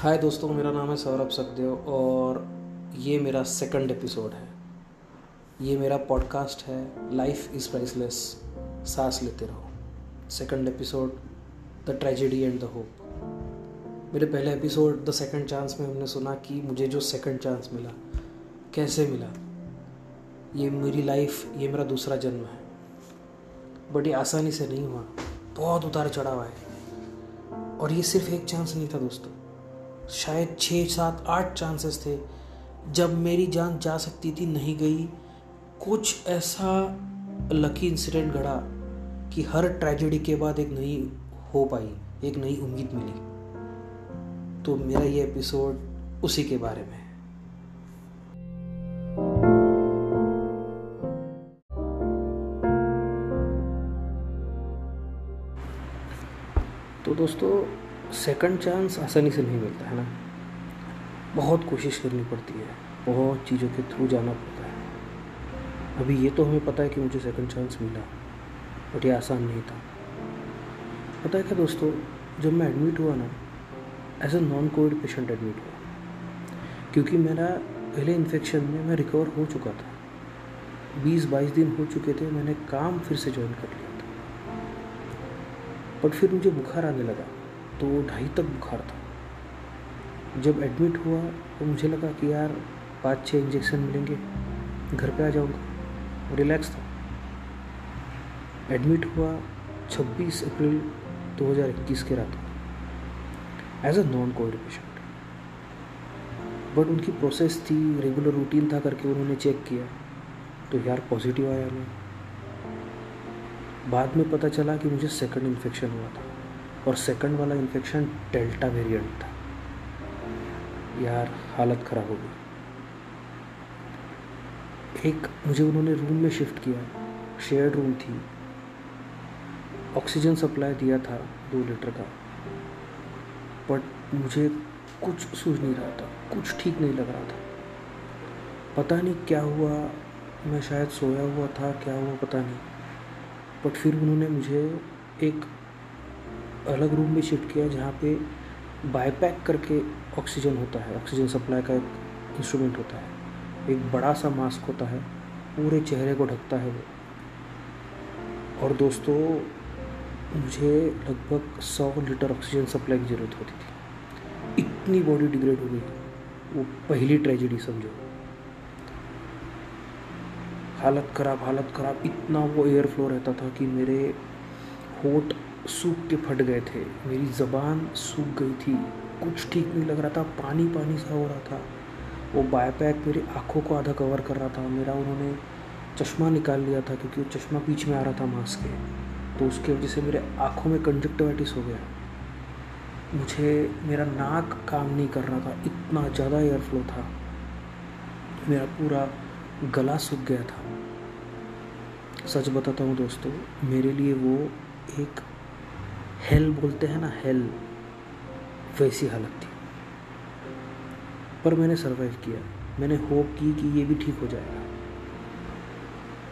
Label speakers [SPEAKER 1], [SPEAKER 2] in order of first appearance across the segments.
[SPEAKER 1] हाय दोस्तों, मेरा नाम है सौरभ सखदेव और ये मेरा सेकंड एपिसोड है। ये मेरा पॉडकास्ट है लाइफ इज़ प्राइसलेस सांस लेते रहो। Second episode the tragedy and the hope मेरे पहले एपिसोड द सेकंड चांस में हमने सुना कि मुझे जो सेकंड चांस मिला, कैसे मिला? ये मेरी लाइफ ये मेरा दूसरा जन्म है। बट ये आसानी से नहीं हुआ। बहुत उतार चढ़ाव है और ये सिर्फ़ एक चांस नहीं था दोस्तों। शायद छः सात, आठ चांसेस थे। जब मेरी जान जा सकती थी, नहीं गई, कुछ ऐसा लकी इंसिडेंट घड़ा कि हर ट्रेजेडी के बाद एक नई होप आई एक नई उम्मीद मिली। तो मेरा ये एपिसोड उसी के बारे में है। तो दोस्तों सेकंड चांस आसानी से नहीं मिलता, है ना? बहुत कोशिश करनी पड़ती है, बहुत चीज़ों के थ्रू जाना पड़ता है। अभी ये तो हमें पता है कि मुझे सेकंड चांस मिला बट ये आसान नहीं था। पता है क्या दोस्तों? जब मैं एडमिट हुआ ना as a non covid patient admit हुआ, क्योंकि मेरा पहले इन्फेक्शन में मैं रिकवर हो चुका था। बीस, बाईस दिन हो चुके थे, मैंने काम फिर से ज्वाइन कर लिया था। बट फिर मुझे बुखार आने लगा। तो वो ढाई तक बुखार था। जब एडमिट हुआ तो मुझे लगा कि यार पाँच छः इंजेक्शन मिलेंगे। घर पे आ जाऊँगा। रिलैक्स था। एडमिट हुआ 26 अप्रैल 2021 के रात को। As a non covid patient but उनकी प्रोसेस थी रेगुलर रूटीन था करके उन्होंने चेक किया। तो यार पॉजिटिव आया मैं। बाद में पता चला कि मुझे सेकंड इन्फेक्शन हुआ था। और सेकंड वाला इन्फेक्शन डेल्टा वेरिएंट था। यार, हालत ख़राब हो गई। एक, मुझे उन्होंने रूम में शिफ्ट किया। शेयर्ड रूम थी। ऑक्सीजन सप्लाई दिया था दो लीटर का। बट मुझे कुछ सूझ नहीं रहा था, कुछ ठीक नहीं लग रहा था। पता नहीं क्या हुआ, मैं शायद सोया हुआ था, क्या हुआ पता नहीं। बट फिर उन्होंने मुझे एक अलग रूम में शिफ्ट किया जहाँ पे बाईपैक करके ऑक्सीजन होता है। ऑक्सीजन सप्लाई का एक इंस्ट्रूमेंट होता है। एक बड़ा सा मास्क होता है। पूरे चेहरे को ढकता है वो। और दोस्तों, मुझे लगभग सौ लीटर ऑक्सीजन सप्लाई की ज़रूरत होती थी। इतनी बॉडी डिग्रेड हो गई वो पहली ट्रेजेडी समझो। हालत ख़राब हालत ख़राब। इतना वो एयर फ्लो रहता था कि मेरे होठ सूख के फट गए थे। मेरी ज़बान सूख गई थी। कुछ ठीक नहीं लग रहा था। पानी पानी सा हो रहा था। वो बायपैक मेरी आँखों को आधा कवर कर रहा था। मेरा उन्होंने चश्मा निकाल लिया था क्योंकि वो चश्मा बीच में आ रहा था मास्क के। तो उसके वजह से मेरे आँखों में कंजक्टिवाइटिस हो गया। मुझे, मेरा नाक काम नहीं कर रहा था। इतना ज़्यादा एयर फ्लो था। मेरा पूरा गला सूख गया था। सच बताता हूँ दोस्तों, मेरे लिए वो एक हेल बोलते हैं ना हेल वैसी हालत थी। पर मैंने सरवाइव किया। मैंने होप की कि ये भी ठीक हो जाएगा।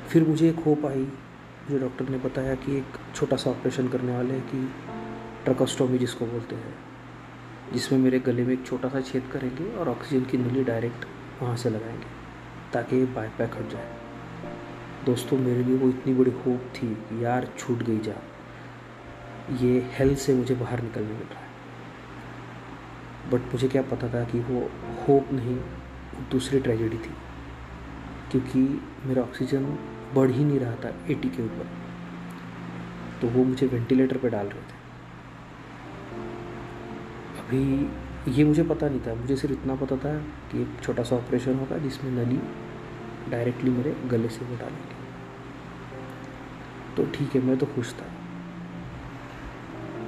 [SPEAKER 1] फिर मुझे एक होप आई मुझे डॉक्टर ने बताया कि एक छोटा सा ऑपरेशन करने वाले हैं कि ट्रकोस्टोमी जिसको बोलते हैं, जिसमें मेरे गले में एक छोटा सा छेद करेंगे और ऑक्सीजन की नली डायरेक्ट वहाँ से लगाएँगे, ताकि बाईपैक हट जाए। दोस्तों, मेरे लिए वो इतनी बड़ी होप थी यार छूट गई जा। ये हेल्थ से मुझे बाहर निकलने मिल रहा है। बट मुझे क्या पता था कि वो होप नहीं दूसरी ट्रेजेडी थी। क्योंकि मेरा ऑक्सीजन बढ़ ही नहीं रहा था एटी के ऊपर। तो वो मुझे वेंटिलेटर पे डाल रहे थे। अभी ये मुझे पता नहीं था। मुझे सिर्फ़ इतना पता था कि एक छोटा सा ऑपरेशन होगा जिसमें नली डायरेक्टली मेरे गले से वो डालेंगे। तो ठीक है, मैं तो खुश था।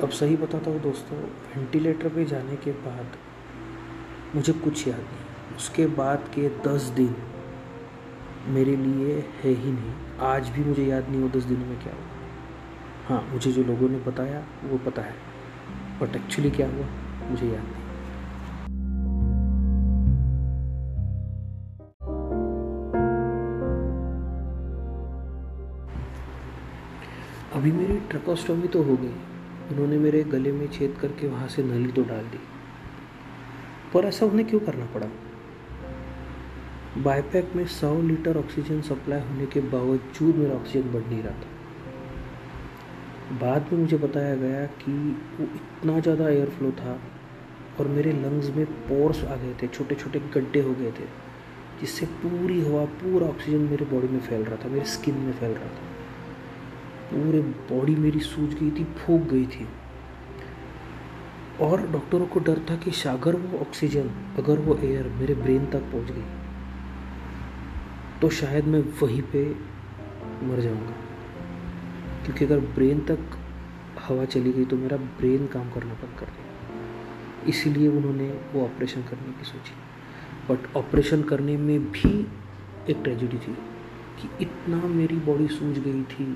[SPEAKER 1] अब सही बताता हूँ दोस्तों वेंटिलेटर पे जाने के बाद मुझे कुछ याद नहीं उसके बाद के दस दिन मेरे लिए है ही नहीं। आज भी मुझे याद नहीं वो दस दिनों में क्या हुआ। हाँ मुझे जो लोगों ने बताया, वो पता है। बट एक्चुअली क्या हुआ, मुझे याद नहीं। अभी मेरी ट्रकोस्टोमी तो हो गई। उन्होंने मेरे गले में छेद करके वहाँ से नली तो डाल दी। पर ऐसा उन्हें क्यों करना पड़ा? बाईपैक में 100 लीटर ऑक्सीजन सप्लाई होने के बावजूद मेरा ऑक्सीजन बढ़ नहीं रहा था। बाद में मुझे बताया गया कि वो इतना ज़्यादा एयर फ्लो था और मेरे लंग्स में पोर्स आ गए थे छोटे छोटे गड्ढे हो गए थे, जिससे पूरी हवा, पूरा ऑक्सीजन मेरे बॉडी में फैल रहा था, मेरे स्किन में फैल रहा था। पूरे बॉडी मेरी सूज गई थी, फूक गई थी। और डॉक्टरों को डर था कि अगर वो ऑक्सीजन अगर वो एयर मेरे ब्रेन तक पहुँच गई तो शायद मैं वहीं पे मर जाऊँगा। क्योंकि अगर ब्रेन तक हवा चली गई तो मेरा ब्रेन काम करना बंद कर देगा इसीलिए उन्होंने वो ऑपरेशन करने की सोची। बट ऑपरेशन करने में भी एक ट्रेजिडी थी कि इतना मेरी बॉडी सूज गई थी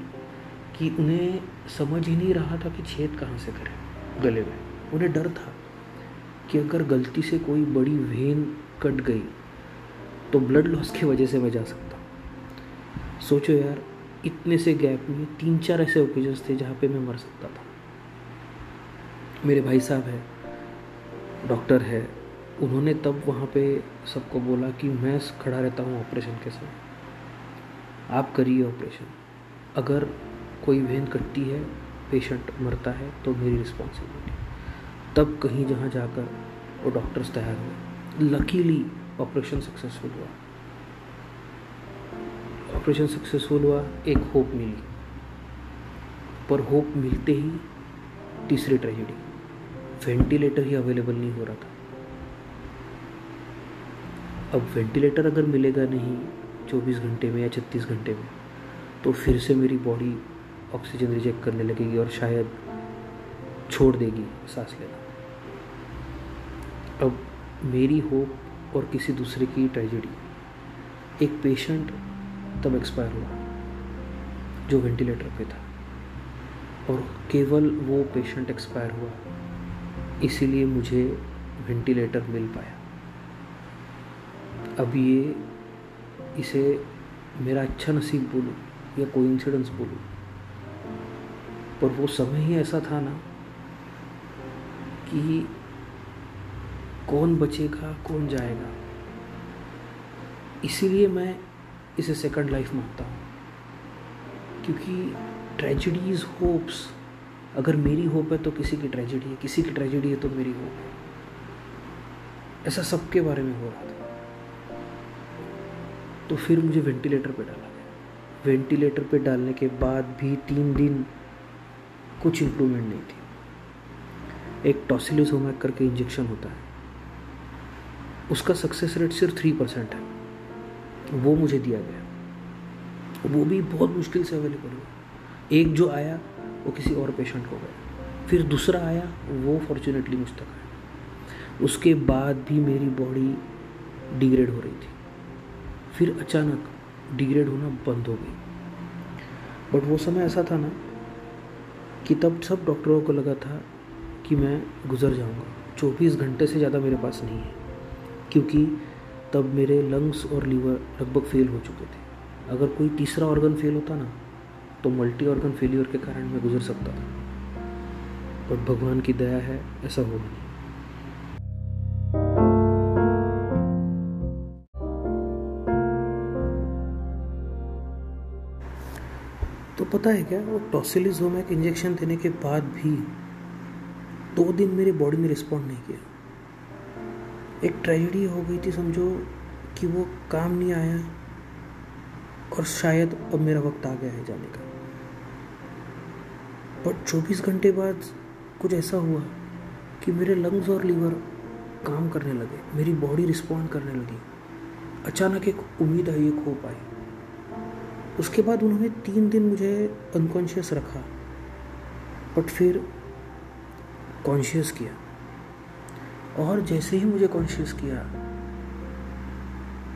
[SPEAKER 1] कि उन्हें समझ ही नहीं रहा था कि छेद कहाँ से करें, गले में। उन्हें डर था कि अगर गलती से कोई बड़ी वेन कट गई तो ब्लड लॉस की वजह से मैं जा सकता सोचो यार, इतने से गैप में तीन चार ऐसे ओकेजन्स थे जहाँ पे मैं मर सकता था। मेरे भाई साहब है डॉक्टर है, उन्होंने तब वहाँ पे सबको बोला कि मैं खड़ा रहता हूँ ऑपरेशन के समय आप करिए ऑपरेशन अगर कोई वेन कटती है पेशेंट मरता है तो मेरी रिस्पॉन्सिबिलिटी तब कहीं जहाँ जाकर वो डॉक्टर्स तैयार हुए। लकीली ऑपरेशन सक्सेसफुल हुआ। ऑपरेशन सक्सेसफुल हुआ, एक होप मिली। पर होप मिलते ही तीसरी ट्रेजेडी वेंटिलेटर ही अवेलेबल नहीं हो रहा था। अब वेंटिलेटर अगर मिलेगा नहीं 24 घंटे में या 36 घंटे में तो फिर से मेरी बॉडी ऑक्सीजन रिजेक्ट करने लगेगी और शायद छोड़ देगी सांस लेना। अब मेरी होप और किसी दूसरे की ट्रेजिडी। एक पेशेंट तब एक्सपायर हुआ, जो वेंटिलेटर पे था। और केवल वो पेशेंट एक्सपायर हुआ, इसीलिए मुझे वेंटिलेटर मिल पाया। अब ये, इसे मेरा अच्छा नसीब बोलूँ या कोई इंसिडेंस बोलूँ पर वो समय ही ऐसा था ना कि कौन बचेगा, कौन जाएगा। इसीलिए मैं इसे सेकंड लाइफ मानता हूँ। क्योंकि ट्रेजिडीज होप्स अगर मेरी होप है तो किसी की ट्रेजिडी है, किसी की ट्रेजिडी है तो मेरी होप है। ऐसा सबके बारे में हो रहा था। तो फिर मुझे वेंटिलेटर पे डाला गया। वेंटिलेटर पे डालने के बाद भी तीन दिन कुछ इम्प्रूवमेंट नहीं थी। एक टॉसिलिसोमैक करके इंजेक्शन होता है। उसका सक्सेस रेट सिर्फ़ थ्री परसेंट है। वो मुझे दिया गया। वो भी बहुत मुश्किल से अवेलेबल हुआ। एक जो आया, वो किसी और पेशेंट को गया। फिर दूसरा आया, वो फॉर्चुनेटली मुझ तक आया। उसके बाद भी मेरी बॉडी डिग्रेड हो रही थी। फिर अचानक डिग्रेड होना बंद हो गई। बट वो समय ऐसा था ना कि तब सब डॉक्टरों को लगा था कि मैं गुज़र जाऊँगा। 24 घंटे से ज़्यादा मेरे पास नहीं है, क्योंकि तब मेरे लंग्स और लीवर लगभग फेल हो चुके थे। अगर कोई तीसरा ऑर्गन फेल होता ना तो मल्टी ऑर्गन फेलियर के कारण मैं गुजर सकता था। बट भगवान की दया है, ऐसा हो नहीं पता है क्या? वो टॉसिलिजोमैक इंजेक्शन देने के बाद भी दो दिन मेरी बॉडी में रिस्पॉन्ड नहीं किया। एक ट्रेजिडी हो गई थी, समझो, कि वो काम नहीं आया और शायद अब मेरा वक्त आ गया है जाने का। बट 24 घंटे बाद कुछ ऐसा हुआ कि मेरे लंग्स और लीवर काम करने लगे, मेरी बॉडी रिस्पॉन्ड करने लगी। अचानक एक उम्मीद आई, एक होप आई। उसके बाद उन्होंने तीन दिन मुझे अनकॉन्शियस रखा बट फिर कॉन्शियस किया। और जैसे ही मुझे कॉन्शियस किया,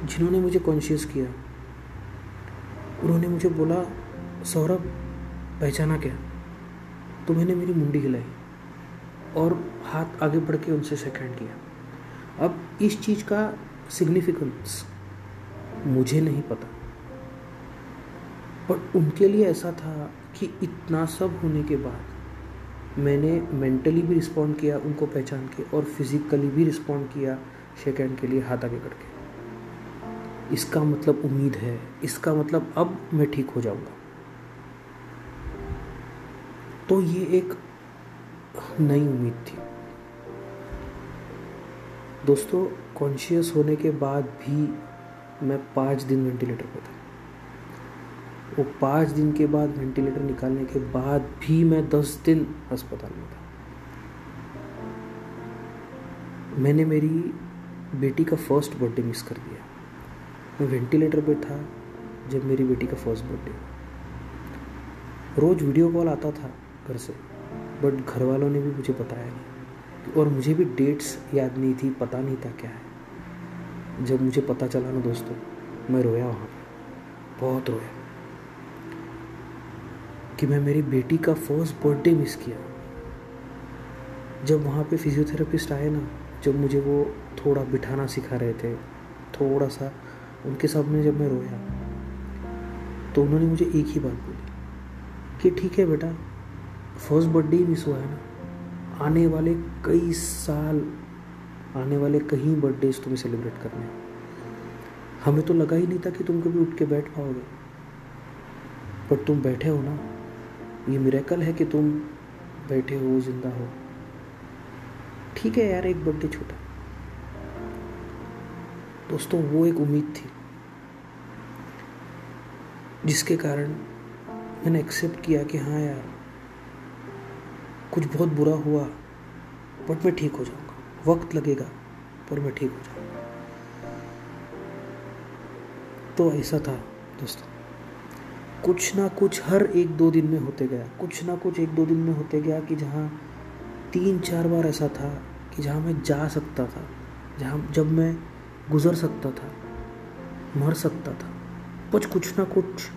[SPEAKER 1] जिन्होंने मुझे कॉन्शियस किया, उन्होंने मुझे बोला, सौरभ, पहचाना क्या? तो मैंने मेरी मुंडी हिलाई। और हाथ आगे बढ़ के उनसे सेकेंड किया। अब इस चीज़ का सिग्निफिकेंस मुझे नहीं पता। बट उनके लिए ऐसा था कि इतना सब होने के बाद मैंने मेंटली भी रिस्पॉन्ड किया, उनको पहचान के और फिज़िकली भी रिस्पॉन्ड किया शेक हैंड के लिए हाथ आगे करके। इसका मतलब उम्मीद है, इसका मतलब अब मैं ठीक हो जाऊँगा। तो ये एक नई उम्मीद थी। दोस्तों कॉन्शियस होने के बाद भी मैं पाँच दिन वेंटिलेटर पर था। वो पाँच दिन के बाद वेंटिलेटर निकालने के बाद भी मैं दस दिन अस्पताल में था। मैंने मेरी बेटी का फ़र्स्ट बर्थडे मिस कर दिया। मैं वेंटिलेटर पे था जब मेरी बेटी का फ़र्स्ट बर्थडे रोज़ वीडियो कॉल आता था घर से बट घर वालों ने भी मुझे बताया नहीं। और मुझे भी डेट्स याद नहीं थी, पता नहीं था क्या है। जब मुझे पता चला ना दोस्तों, मैं रोया वहाँ पर बहुत रोया। कि मैं मेरी बेटी का फ़र्स्ट बर्थडे मिस किया। जब वहाँ पे फिजियोथेरेपिस्ट आए ना, जब मुझे वो थोड़ा बिठाना सिखा रहे थे, थोड़ा सा, उनके सामने जब मैं रोया तो उन्होंने मुझे एक ही बात बोली कि ठीक है बेटा फ़र्स्ट बर्थडे ही मिस हुआ है ना, आने वाले कई साल, आने वाले कई बर्थडेज तुम्हें सेलिब्रेट करने हमें तो लगा ही नहीं था कि तुम कभी उठ के बैठ पाओगे। पर तुम बैठे हो ना ये मिरेकल है कि तुम बैठे हो, ज़िंदा हो। ठीक है यार, एक बर्थडे छोटा। दोस्तों, वो एक उम्मीद थी, जिसके कारण मैंने एक्सेप्ट किया कि हाँ यार, कुछ बहुत बुरा हुआ बट मैं ठीक हो जाऊँगा। वक्त लगेगा, पर मैं ठीक हो जाऊँगा। तो ऐसा था, दोस्तों। कुछ ना कुछ हर एक दो दिन में होते गया। कुछ ना कुछ एक दो दिन में होते गया कि जहाँ तीन चार बार ऐसा था कि जहाँ मैं जा सकता था, जहाँ जब मैं गुज़र सकता था, मर सकता था। कुछ कुछ ना कुछ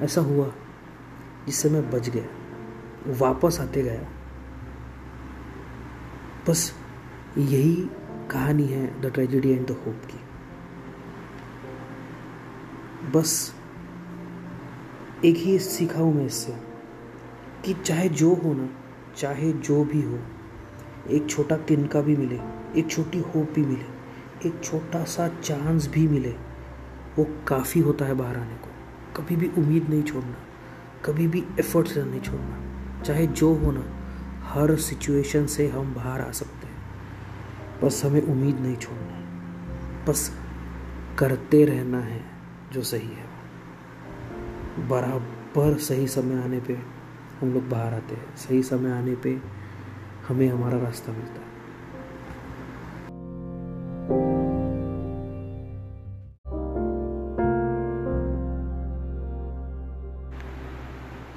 [SPEAKER 1] ऐसा हुआ जिससे मैं बच गया, वापस आते गया। बस यही कहानी है the tragedy and the hope की। बस एक ही सीखा हूँ मैं इससे, कि चाहे जो हो ना, चाहे जो भी हो, एक छोटा तिनका भी मिले, एक छोटी होप भी मिले, एक छोटा सा चांस भी मिले, वो काफ़ी होता है बाहर आने को। कभी भी उम्मीद नहीं छोड़ना, कभी भी एफर्ट्स नहीं छोड़ना, चाहे जो हो ना, हर सिचुएशन से हम बाहर आ सकते हैं। बस हमें उम्मीद नहीं छोड़ना, बस करते रहना है जो सही है। बराबर सही समय आने पे हम लोग बाहर आते हैं। सही समय आने पे हमें हमारा रास्ता मिलता है।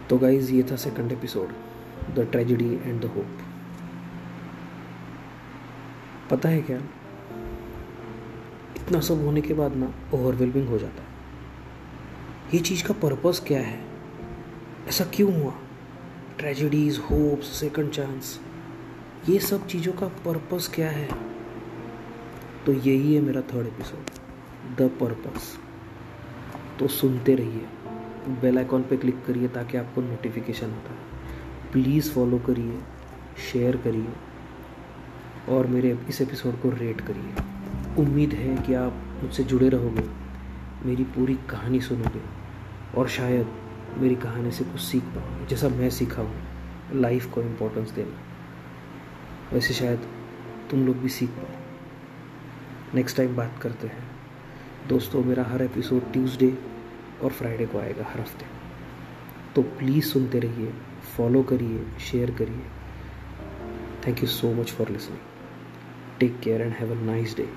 [SPEAKER 1] तो गाइज़ ये था second episode the tragedy and the hope पता है क्या? इतना सब होने के बाद ना ओवरवेलमिंग हो जाता है। ये चीज़ का पर्पस क्या है? ऐसा क्यों हुआ? ट्रेजिडीज होप्स सेकंड चांस ये सब चीज़ों का पर्पस क्या है? तो यही है मेरा थर्ड एपिसोड द पर्पस तो सुनते रहिए बेल आइकॉन पे क्लिक करिए ताकि आपको नोटिफिकेशन आता है। प्लीज़ फॉलो करिए शेयर करिए, और मेरे इस एपिसोड को रेट करिए। उम्मीद है कि आप मुझसे जुड़े रहोगे, मेरी पूरी कहानी सुनोगे। और शायद मेरी कहानी से कुछ सीख पाओगे जैसा मैं सीखा हूँ लाइफ को इम्पोर्टेंस देना। वैसे शायद तुम लोग भी सीख पाओ। नेक्स्ट टाइम बात करते हैं। दोस्तों, मेरा हर एपिसोड ट्यूसडे और फ्राइडे को आएगा, हर हफ़्ते। तो प्लीज़ सुनते रहिए फॉलो करिए शेयर करिए। Thank you so much for listening take care and have a nice day